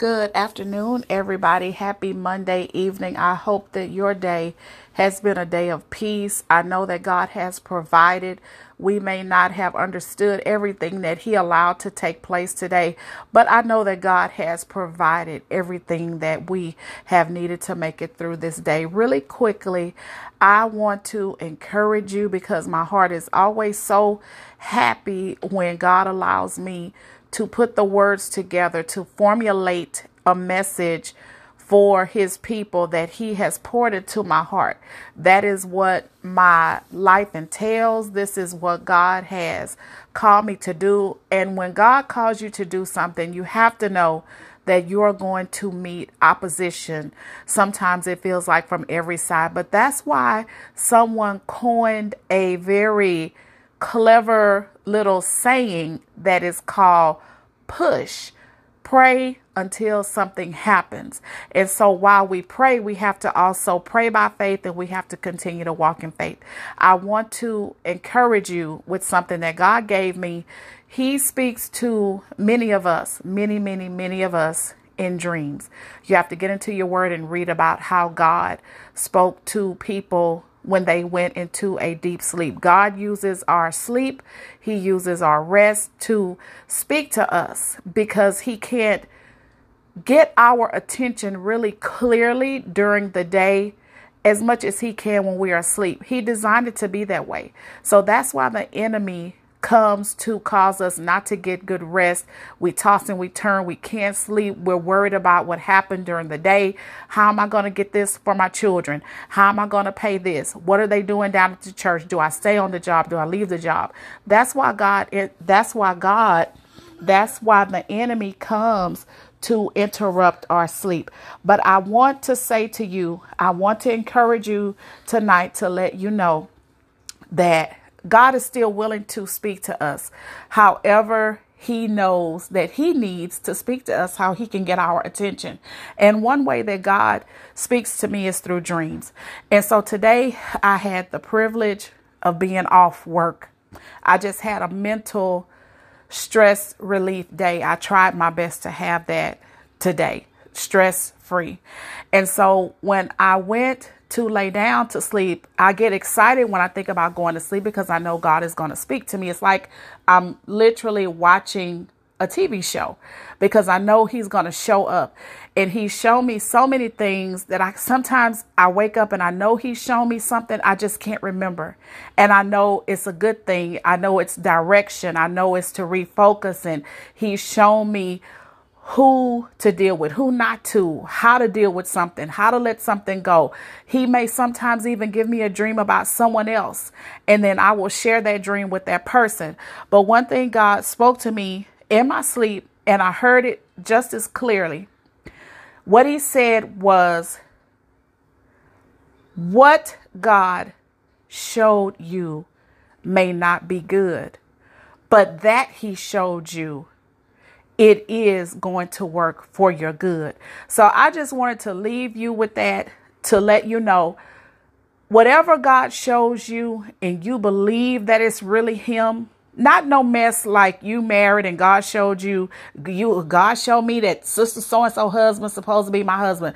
Good afternoon, everybody. Happy Monday evening. I hope that your day has been a day of peace. I know that God has provided. We may not have understood everything that He allowed to take place today, but I know that God has provided everything that we have needed to make it through this day. Really quickly, I want to encourage you because my heart is always so happy when God allows me to put the words together to formulate a message for his people that he has poured into my heart. That is what my life entails. This is what God has called me to do. And when God calls you to do something, you have to know that you're going to meet opposition. Sometimes it feels like from every side, but that's why someone coined a very clever little saying that is called push. Pray until something happens. And so while we pray, we have to also pray by faith and we have to continue to walk in faith. I want to encourage you with something that God gave me. He speaks to many of us, many, many, many of us in dreams. You have to get into your word and read about how God spoke to people when they went into a deep sleep. God uses our sleep, He uses our rest to speak to us because He can't get our attention really clearly during the day as much as He can when we are asleep. He designed it to be that way. So that's why the enemy comes to cause us not to get good rest. We toss and we turn. We can't sleep. We're worried about what happened during the day. How am I going to get this for my children? How am I going to pay this? What are they doing down at the church? Do I stay on the job? Do I leave the job? That's why God, that's why God, that's why the enemy comes to interrupt our sleep. But I want to say to you, I want to encourage you tonight to let you know that God is still willing to speak to us. However, he knows that he needs to speak to us how he can get our attention. And one way that God speaks to me is through dreams. And so today I had the privilege of being off work. I just had a mental stress relief day. I tried my best to have that today, stress free. And so when I went to lay down to sleep, I get excited when I think about going to sleep because I know God is going to speak to me. It's like I'm literally watching a TV show because I know he's going to show up. And he's shown me so many things that I sometimes I wake up and I know he's shown me something I just can't remember. And I know it's a good thing. I know it's direction. I know it's to refocus and he's shown me who to deal with, who not to, how to deal with something, how to let something go. He may sometimes even give me a dream about someone else, and then I will share that dream with that person. But one thing God spoke to me in my sleep, and I heard it just as clearly. What He said was, What God showed you may not be good, but that He showed you it is going to work for your good. So I just wanted to leave you with that to let you know whatever God shows you and you believe that it's really him, not no mess like you married and God showed you you God showed me that sister so and so husband supposed to be my husband.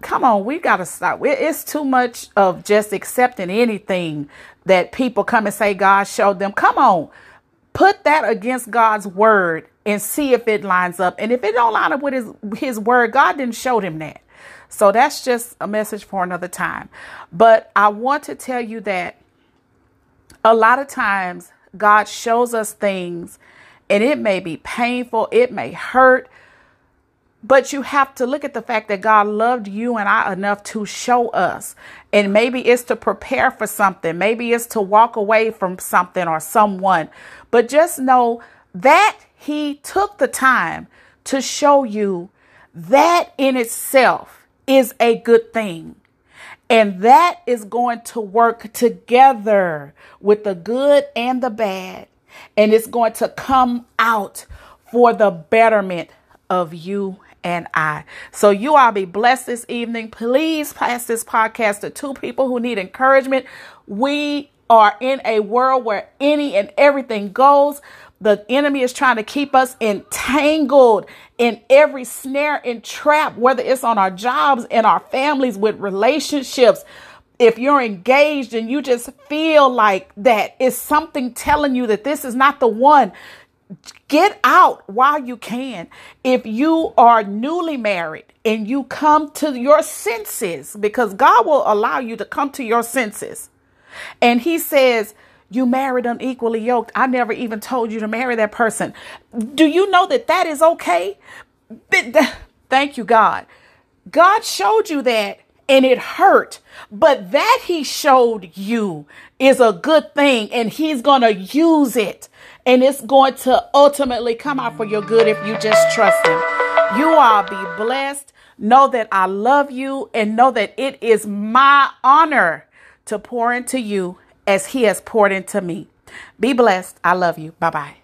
Come on, we got to stop. It's too much of just accepting anything that people come and say God showed them. Come on. Put that against God's word and see if it lines up. And if it don't line up with his his word, God didn't show him that. So that's just a message for another time. But I want to tell you that a lot of times God shows us things and it may be painful, it may hurt, but you have to look at the fact that God loved you and I enough to show us. And maybe it's to prepare for something, maybe it's to walk away from something or someone. But just know that he took the time to show you that in itself is a good thing. And that is going to work together with the good and the bad. And it's going to come out for the betterment of you and I. So you all be blessed this evening. Please pass this podcast to two people who need encouragement. We are in a world where any and everything goes, The enemy is trying to keep us entangled in every snare and trap, whether it's on our jobs, in our families, with relationships. If you're engaged and you just feel like that is something telling you that this is not the one, get out while you can. If you are newly married and you come to your senses, because God will allow you to come to your senses. And He says, you married unequally yoked. I never even told you to marry that person. Do you know that that is okay? Thank you, God. God showed you that and it hurt, but that He showed you is a good thing and He's going to use it and it's going to ultimately come out for your good if you just trust Him. You all be blessed. Know that I love you and know that it is my honor to pour into you as He has poured into me. Be blessed. I love you. Bye bye.